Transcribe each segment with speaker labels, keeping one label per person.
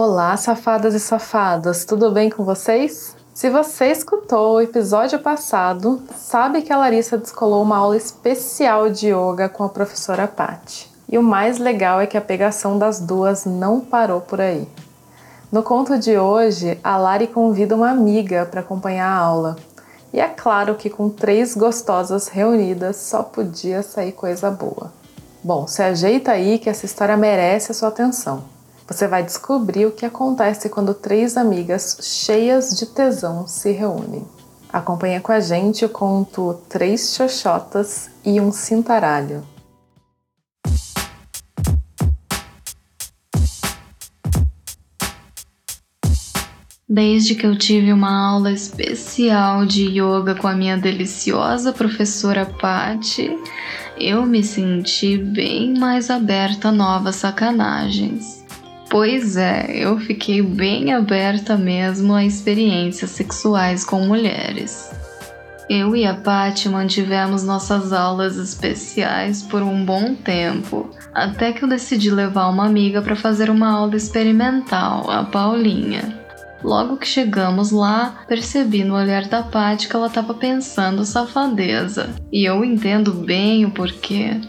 Speaker 1: Olá, safadas e safadas, tudo bem com vocês? Se você escutou o episódio passado, sabe que a Larissa descolou uma aula especial de yoga com a professora Patti. E o mais legal é que a pegação das duas não parou por aí. No conto de hoje, a Lari convida uma amiga para acompanhar a aula. E é claro que com três gostosas reunidas só podia sair coisa boa. Bom, se ajeita aí que essa história merece a sua atenção. Você vai descobrir o que acontece quando três amigas cheias de tesão se reúnem. Acompanha com a gente o conto Três Xoxotas e um Cintaralho.
Speaker 2: Desde que eu tive uma aula especial de yoga com a minha deliciosa professora Patti, eu me senti bem mais aberta a novas sacanagens. Pois é, eu fiquei bem aberta mesmo a experiências sexuais com mulheres. Eu e a Paty mantivemos nossas aulas especiais por um bom tempo, até que eu decidi levar uma amiga para fazer uma aula experimental, a Paulinha. Logo que chegamos lá, percebi no olhar da Paty que ela estava pensando safadeza, e eu entendo bem o porquê.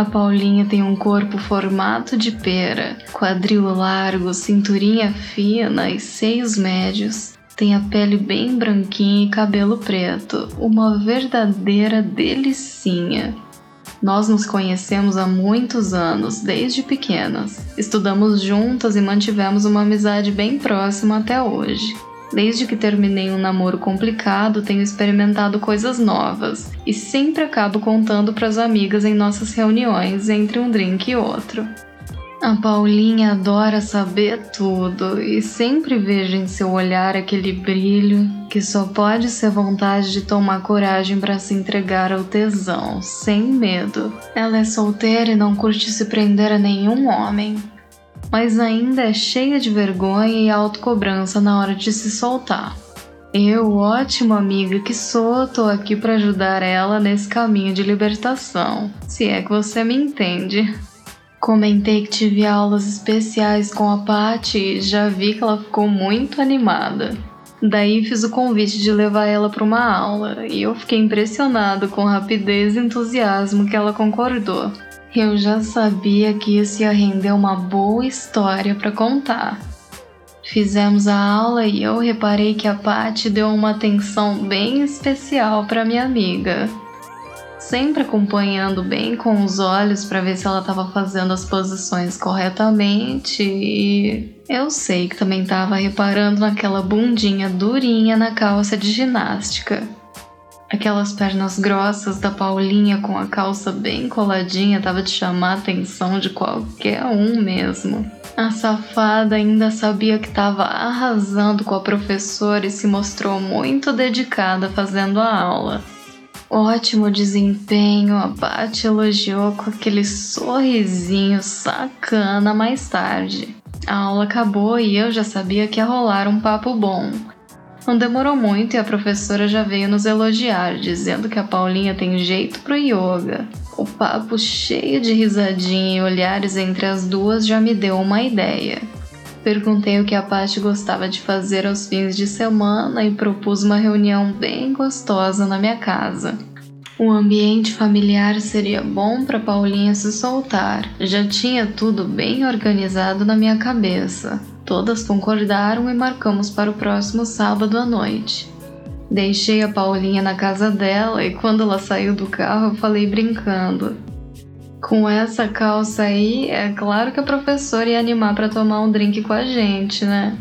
Speaker 2: A Paulinha tem um corpo formato de pera, quadril largo, cinturinha fina e seios médios. Tem a pele bem branquinha e cabelo preto, uma verdadeira delicinha. Nós nos conhecemos há muitos anos, desde pequenas. Estudamos juntas e mantivemos uma amizade bem próxima até hoje. Desde que terminei um namoro complicado, tenho experimentado coisas novas e sempre acabo contando para as amigas em nossas reuniões entre um drink e outro. A Paulinha adora saber tudo e sempre vejo em seu olhar aquele brilho que só pode ser vontade de tomar coragem para se entregar ao tesão, sem medo. Ela é solteira e não curte se prender a nenhum homem mas ainda é cheia de vergonha e autocobrança na hora de se soltar. Eu, ótima amiga que sou, tô aqui para ajudar ela nesse caminho de libertação, se é que você me entende. Comentei que tive aulas especiais com a Paty e já vi que ela ficou muito animada. Daí fiz o convite de levar ela para uma aula e eu fiquei impressionado com a rapidez e entusiasmo que ela concordou. Eu já sabia que isso ia render uma boa história para contar. Fizemos a aula e eu reparei que a Paty deu uma atenção bem especial para minha amiga. Sempre acompanhando bem com os olhos para ver se ela estava fazendo as posições corretamente e eu sei que também estava reparando naquela bundinha durinha na calça de ginástica. Aquelas pernas grossas da Paulinha com a calça bem coladinha tava de chamar a atenção de qualquer um mesmo. A safada ainda sabia que estava arrasando com a professora e se mostrou muito dedicada fazendo a aula. Ótimo desempenho, a Paty elogiou com aquele sorrisinho sacana mais tarde. A aula acabou e eu já sabia que ia rolar um papo bom. Não demorou muito e a professora já veio nos elogiar, dizendo que a Paulinha tem jeito pro yoga. O papo cheio de risadinha e olhares entre as duas já me deu uma ideia. Perguntei o que a Paty gostava de fazer aos fins de semana e propus uma reunião bem gostosa na minha casa. O ambiente familiar seria bom para Paulinha se soltar. Já tinha tudo bem organizado na minha cabeça. Todas concordaram e marcamos para o próximo sábado à noite. Deixei a Paulinha na casa dela e quando ela saiu do carro eu falei brincando. Com essa calça aí, é claro que a professora ia animar para tomar um drink com a gente, né?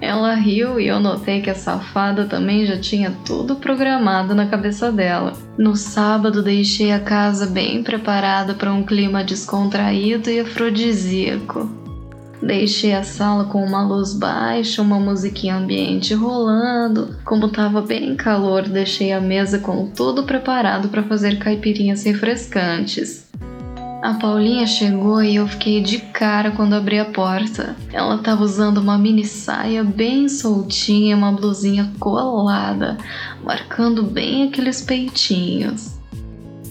Speaker 2: Ela riu e eu notei que a safada também já tinha tudo programado na cabeça dela. No sábado deixei a casa bem preparada para um clima descontraído e afrodisíaco. Deixei a sala com uma luz baixa, uma musiquinha ambiente rolando. Como estava bem calor, deixei a mesa com tudo preparado para fazer caipirinhas refrescantes. A Paulinha chegou e eu fiquei de cara quando abri a porta. Ela estava usando uma mini saia bem soltinha, uma blusinha colada, marcando bem aqueles peitinhos.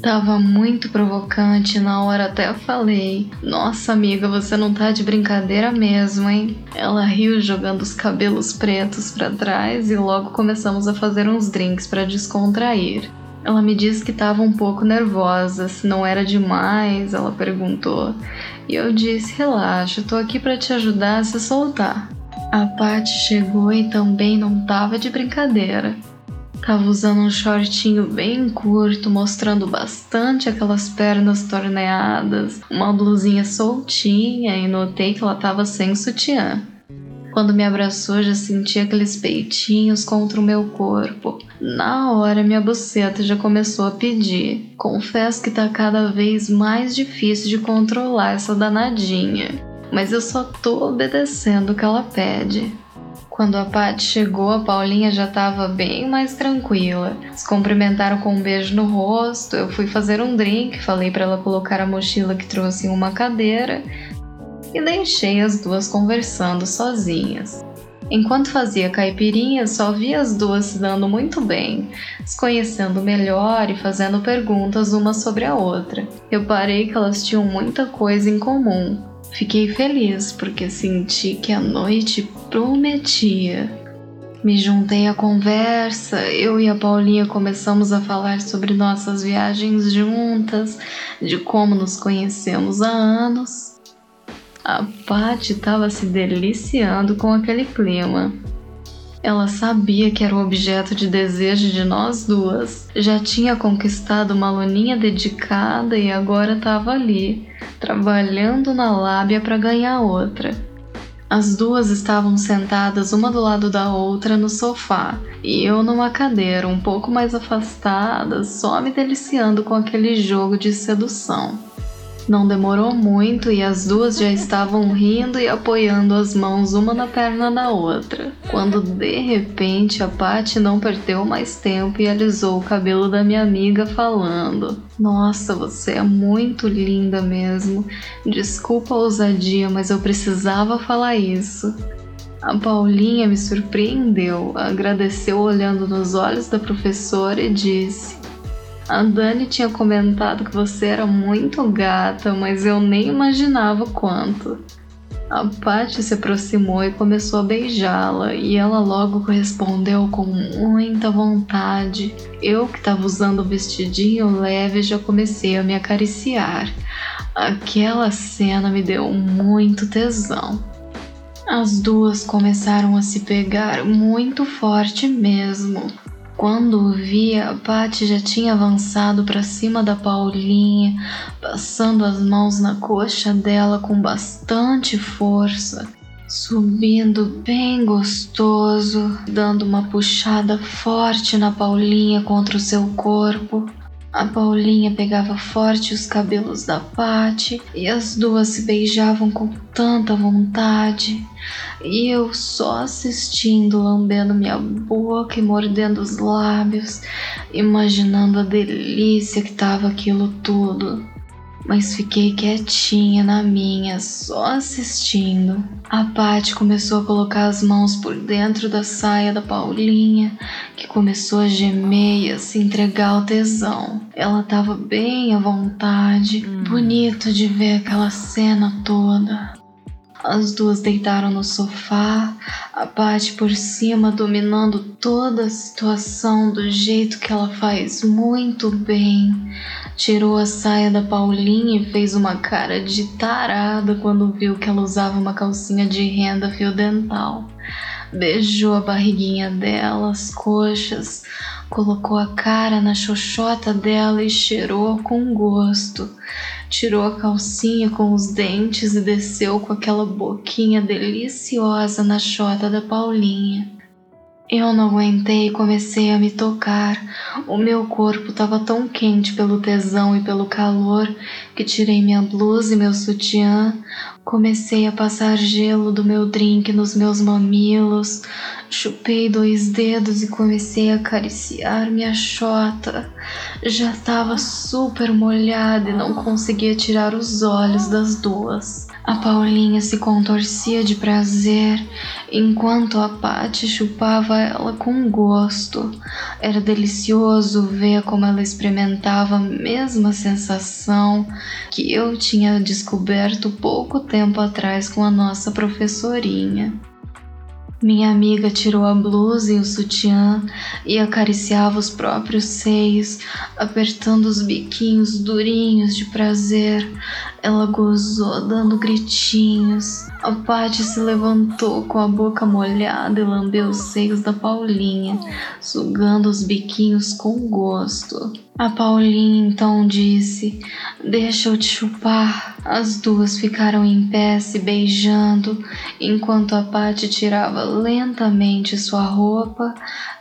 Speaker 2: Tava muito provocante, na hora até falei: Nossa amiga, você não tá de brincadeira mesmo, hein? Ela riu jogando os cabelos pretos para trás e logo começamos a fazer uns drinks para descontrair. Ela me disse que estava um pouco nervosa, se não era demais, ela perguntou. E eu disse: Relaxa, tô aqui para te ajudar a se soltar. A Paty chegou e também não tava de brincadeira. Tava usando um shortinho bem curto, mostrando bastante aquelas pernas torneadas, uma blusinha soltinha e notei que ela tava sem sutiã. Quando me abraçou, já senti aqueles peitinhos contra o meu corpo. Na hora, minha buceta já começou a pedir. Confesso que tá cada vez mais difícil de controlar essa danadinha, mas eu só tô obedecendo o que ela pede. Quando a Paty chegou, a Paulinha já estava bem mais tranquila. Se cumprimentaram com um beijo no rosto. Eu fui fazer um drink, falei para ela colocar a mochila que trouxe em uma cadeira e deixei as duas conversando sozinhas. Enquanto fazia caipirinha, só via as duas se dando muito bem, se conhecendo melhor e fazendo perguntas uma sobre a outra. Eu parei que elas tinham muita coisa em comum, Fiquei feliz porque senti que a noite prometia. Me juntei à conversa, eu e a Paulinha começamos a falar sobre nossas viagens juntas, de como nos conhecemos há anos. A Paty estava se deliciando com aquele clima. Ela sabia que era o objeto de desejo de nós duas. Já tinha conquistado uma luninha dedicada e agora estava ali, trabalhando na lábia para ganhar outra. As duas estavam sentadas uma do lado da outra no sofá e eu numa cadeira um pouco mais afastada, só me deliciando com aquele jogo de sedução. Não demorou muito e as duas já estavam rindo e apoiando as mãos uma na perna da outra. Quando de repente a Paty não perdeu mais tempo e alisou o cabelo da minha amiga falando: "Nossa, você é muito linda mesmo. Desculpa a ousadia, mas eu precisava falar isso." A Paulinha me surpreendeu, agradeceu olhando nos olhos da professora e disse: a Dani tinha comentado que você era muito gata, mas eu nem imaginava quanto. A Paty se aproximou e começou a beijá-la, e ela logo correspondeu com muita vontade. Eu, que estava usando o vestidinho leve, já comecei a me acariciar. Aquela cena me deu muito tesão. As duas começaram a se pegar muito forte mesmo. Quando vi, a Paty já tinha avançado para cima da Paulinha, passando as mãos na coxa dela com bastante força, subindo bem gostoso, dando uma puxada forte na Paulinha contra o seu corpo. A Paulinha pegava forte os cabelos da Pati e as duas se beijavam com tanta vontade. E eu só assistindo, lambendo minha boca e mordendo os lábios, imaginando a delícia que tava aquilo tudo mas fiquei quietinha na minha, só assistindo. A Paty começou a colocar as mãos por dentro da saia da Paulinha, que começou a gemer e a se entregar ao tesão. Ela tava bem à vontade, hum. bonito de ver aquela cena toda. As duas deitaram no sofá, a Paty por cima dominando toda a situação do jeito que ela faz muito bem. Tirou a saia da Paulinha e fez uma cara de tarada quando viu que ela usava uma calcinha de renda fio dental. Beijou a barriguinha dela, as coxas, colocou a cara na xoxota dela e cheirou com gosto tirou a calcinha com os dentes e desceu com aquela boquinha deliciosa na chota da Paulinha. Eu não aguentei e comecei a me tocar. O meu corpo estava tão quente pelo tesão e pelo calor que tirei minha blusa e meu sutiã. Comecei a passar gelo do meu drink nos meus mamilos. Chupei dois dedos e comecei a acariciar minha chota. Já estava super molhada e não conseguia tirar os olhos das duas. A Paulinha se contorcia de prazer enquanto a Paty chupava ela com gosto. Era delicioso ver como ela experimentava a mesma sensação que eu tinha descoberto pouco tempo atrás com a nossa professorinha. Minha amiga tirou a blusa e o sutiã e acariciava os próprios seios, apertando os biquinhos durinhos de prazer. Ela gozou, dando gritinhos. A Paty se levantou com a boca molhada e lambeu os seios da Paulinha, sugando os biquinhos com gosto. A Paulinha então disse: Deixa eu te chupar. As duas ficaram em pé se beijando, enquanto a Paty tirava lentamente sua roupa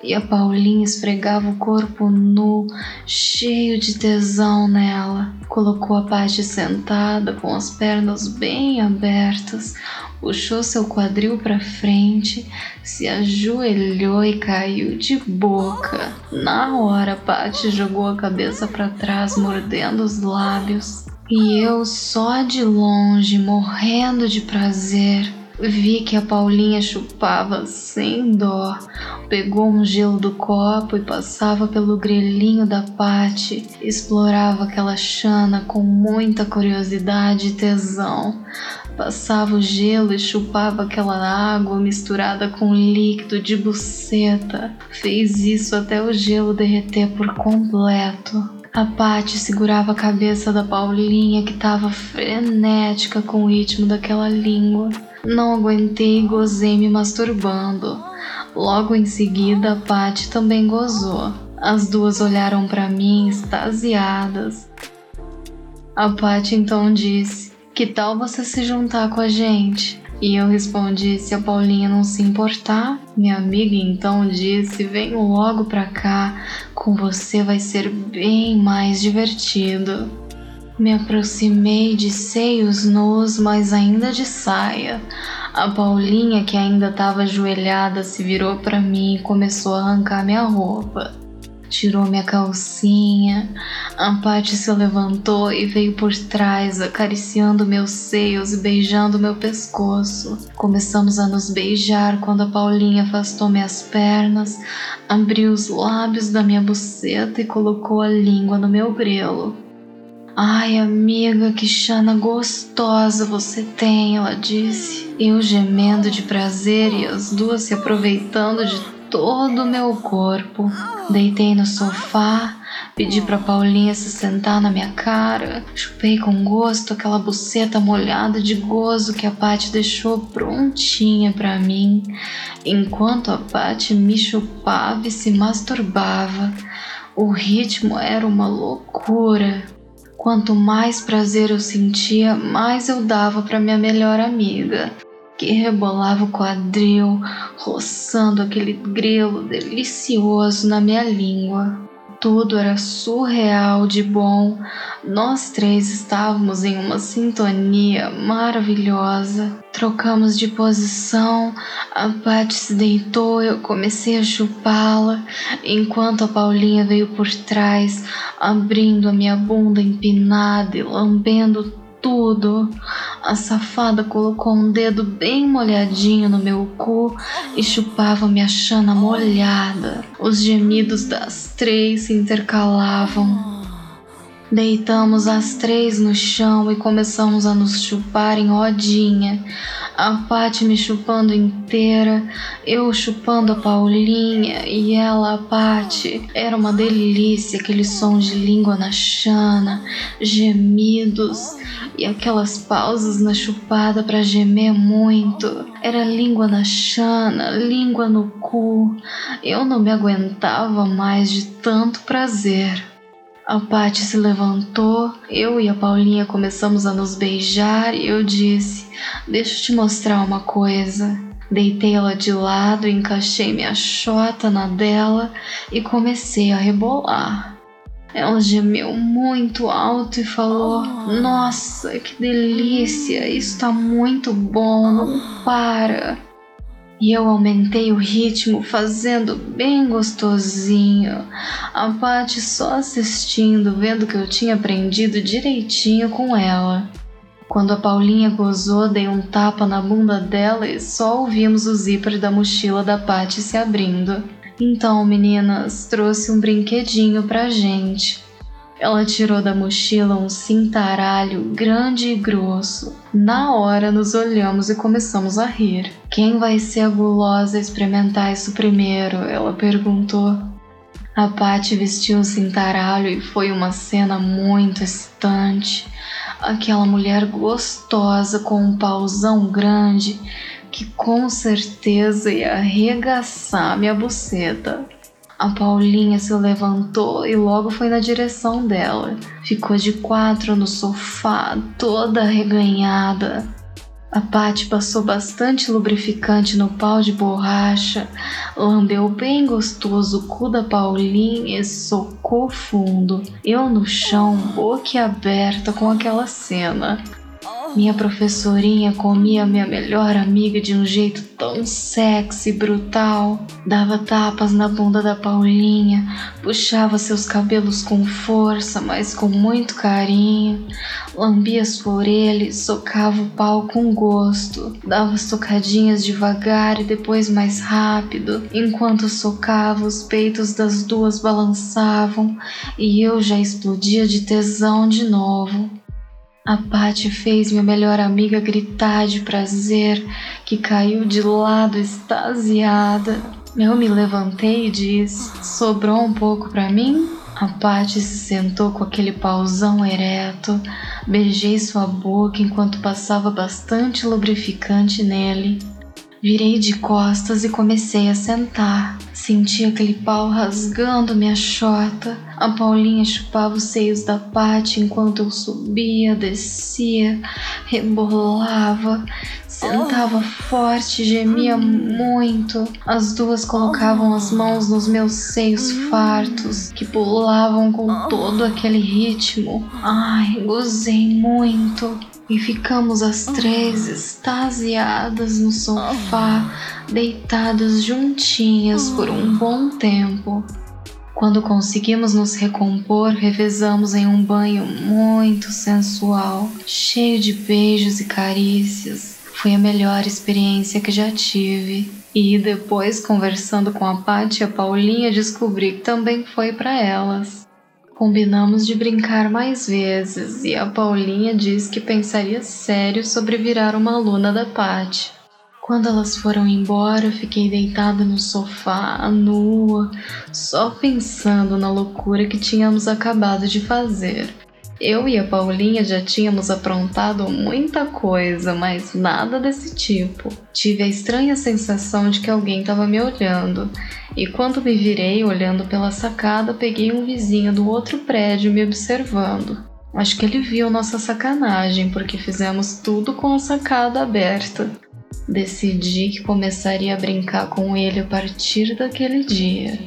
Speaker 2: e a Paulinha esfregava o corpo nu, cheio de tesão nela. Colocou a Paty sentada com as pernas bem abertas, puxou seu quadril para frente, se ajoelhou e caiu de boca. Na hora, Patty jogou a cabeça para trás, mordendo os lábios. E eu só de longe, morrendo de prazer, vi que a Paulinha chupava sem dó, pegou um gelo do copo e passava pelo grelhinho da Pati, explorava aquela chana com muita curiosidade e tesão. Passava o gelo e chupava aquela água misturada com líquido de buceta. Fez isso até o gelo derreter por completo. A Paty segurava a cabeça da Paulinha que estava frenética com o ritmo daquela língua. Não aguentei e gozei me masturbando. Logo em seguida, a Paty também gozou. As duas olharam para mim extasiadas. A Paty então disse: que tal você se juntar com a gente? E eu respondi: se a Paulinha não se importar. Minha amiga então disse: vem logo pra cá, com você vai ser bem mais divertido. Me aproximei de seios nus, mas ainda de saia. A Paulinha, que ainda estava ajoelhada, se virou para mim e começou a arrancar minha roupa tirou minha calcinha. A Paty se levantou e veio por trás, acariciando meus seios e beijando meu pescoço. Começamos a nos beijar quando a Paulinha afastou minhas pernas, abriu os lábios da minha buceta e colocou a língua no meu grelo. Ai, amiga, que chana gostosa você tem, ela disse. Eu gemendo de prazer e as duas se aproveitando de todo o meu corpo. Deitei no sofá, pedi para Paulinha se sentar na minha cara, chupei com gosto aquela buceta molhada de gozo que a Paty deixou prontinha para mim, enquanto a Paty me chupava e se masturbava. O ritmo era uma loucura. Quanto mais prazer eu sentia, mais eu dava para minha melhor amiga que rebolava o quadril, roçando aquele grelo delicioso na minha língua. Tudo era surreal de bom. Nós três estávamos em uma sintonia maravilhosa. Trocamos de posição, a Paty se deitou, eu comecei a chupá-la, enquanto a Paulinha veio por trás, abrindo a minha bunda empinada e lambendo tudo. A safada colocou um dedo bem molhadinho no meu cu e chupava minha chana molhada. Os gemidos das três se intercalavam. Deitamos as três no chão e começamos a nos chupar em rodinha. A Paty me chupando inteira, eu chupando a Paulinha e ela a Paty. Era uma delícia aquele som de língua na chana, gemidos e aquelas pausas na chupada para gemer muito. Era língua na chana, língua no cu. Eu não me aguentava mais de tanto prazer. A Paty se levantou, eu e a Paulinha começamos a nos beijar e eu disse: Deixa eu te mostrar uma coisa. Deitei ela de lado, encaixei minha chota na dela e comecei a rebolar. Ela gemeu muito alto e falou: Nossa, que delícia! Isso tá muito bom, não para! E eu aumentei o ritmo, fazendo bem gostosinho. A Paty só assistindo, vendo que eu tinha aprendido direitinho com ela. Quando a Paulinha gozou, dei um tapa na bunda dela e só ouvimos o zíper da mochila da Patty se abrindo. Então, meninas, trouxe um brinquedinho pra gente. Ela tirou da mochila um cintaralho grande e grosso. Na hora nos olhamos e começamos a rir. Quem vai ser a gulosa experimentar isso primeiro? Ela perguntou. A Paty vestiu o cintaralho e foi uma cena muito excitante. Aquela mulher gostosa com um pauzão grande que com certeza ia arregaçar minha buceta. A Paulinha se levantou e logo foi na direção dela. Ficou de quatro no sofá, toda reganhada. A Paty passou bastante lubrificante no pau de borracha, lambeu bem gostoso o cu da Paulinha e socou fundo. Eu no chão, boca aberta com aquela cena. Minha professorinha comia minha melhor amiga de um jeito tão sexy, brutal. Dava tapas na bunda da Paulinha, puxava seus cabelos com força, mas com muito carinho. Lambia sua orelha e socava o pau com gosto. Dava socadinhas devagar e depois mais rápido. Enquanto socava, os peitos das duas balançavam e eu já explodia de tesão de novo. A Paty fez minha melhor amiga gritar de prazer, que caiu de lado extasiada. Eu me levantei e disse: Sobrou um pouco para mim? A Paty se sentou com aquele pauzão ereto. Beijei sua boca enquanto passava bastante lubrificante nele. Virei de costas e comecei a sentar. Senti aquele pau rasgando minha chota. A Paulinha chupava os seios da Pati enquanto eu subia, descia, rebolava, sentava forte, gemia muito. As duas colocavam as mãos nos meus seios fartos, que pulavam com todo aquele ritmo. Ai, gozei muito e ficamos as três extasiadas no sofá, deitadas juntinhas por um bom tempo. Quando conseguimos nos recompor, revezamos em um banho muito sensual, cheio de beijos e carícias. Foi a melhor experiência que já tive. E depois, conversando com a Paty e a Paulinha, descobri que também foi para elas. Combinamos de brincar mais vezes e a Paulinha disse que pensaria sério sobre virar uma aluna da Pati. Quando elas foram embora, fiquei deitada no sofá, nua, só pensando na loucura que tínhamos acabado de fazer. Eu e a Paulinha já tínhamos aprontado muita coisa, mas nada desse tipo. Tive a estranha sensação de que alguém estava me olhando, e quando me virei olhando pela sacada, peguei um vizinho do outro prédio me observando. Acho que ele viu nossa sacanagem, porque fizemos tudo com a sacada aberta. Decidi que começaria a brincar com ele a partir daquele dia.